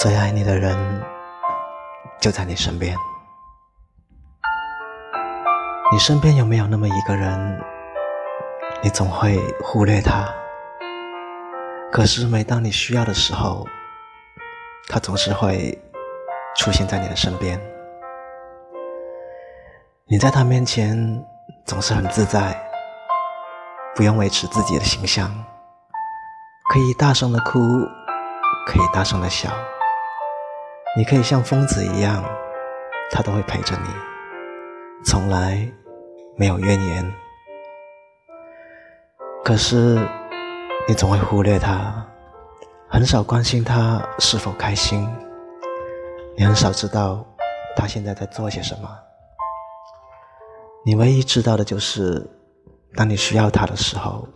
最爱你的人就在你身边。你身边有没有那么一个人，你总会忽略他，可是每当你需要的时候，他总是会出现在你的身边。你在他面前总是很自在，不用维持自己的形象，可以大声的哭，可以大声的笑。你可以像疯子一样，他都会陪着你，从来没有怨言。可是你总会忽略他，很少关心他是否开心，你很少知道他现在在做些什么。你唯一知道的就是，当你需要他的时候，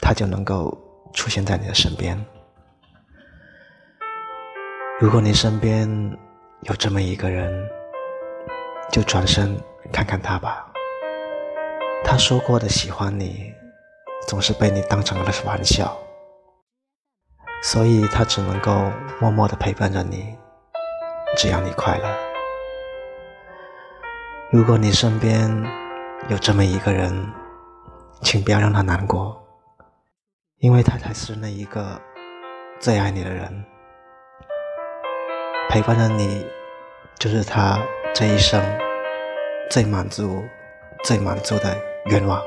他就能够出现在你的身边。如果你身边有这么一个人，就转身看看他吧。他说过的喜欢你，总是被你当成了玩笑，所以他只能够默默的陪伴着你，只要你快乐。如果你身边有这么一个人，请不要让他难过，因为他才是那一个最爱你的人。陪伴着你，就是他这一生最满足、最满足的愿望。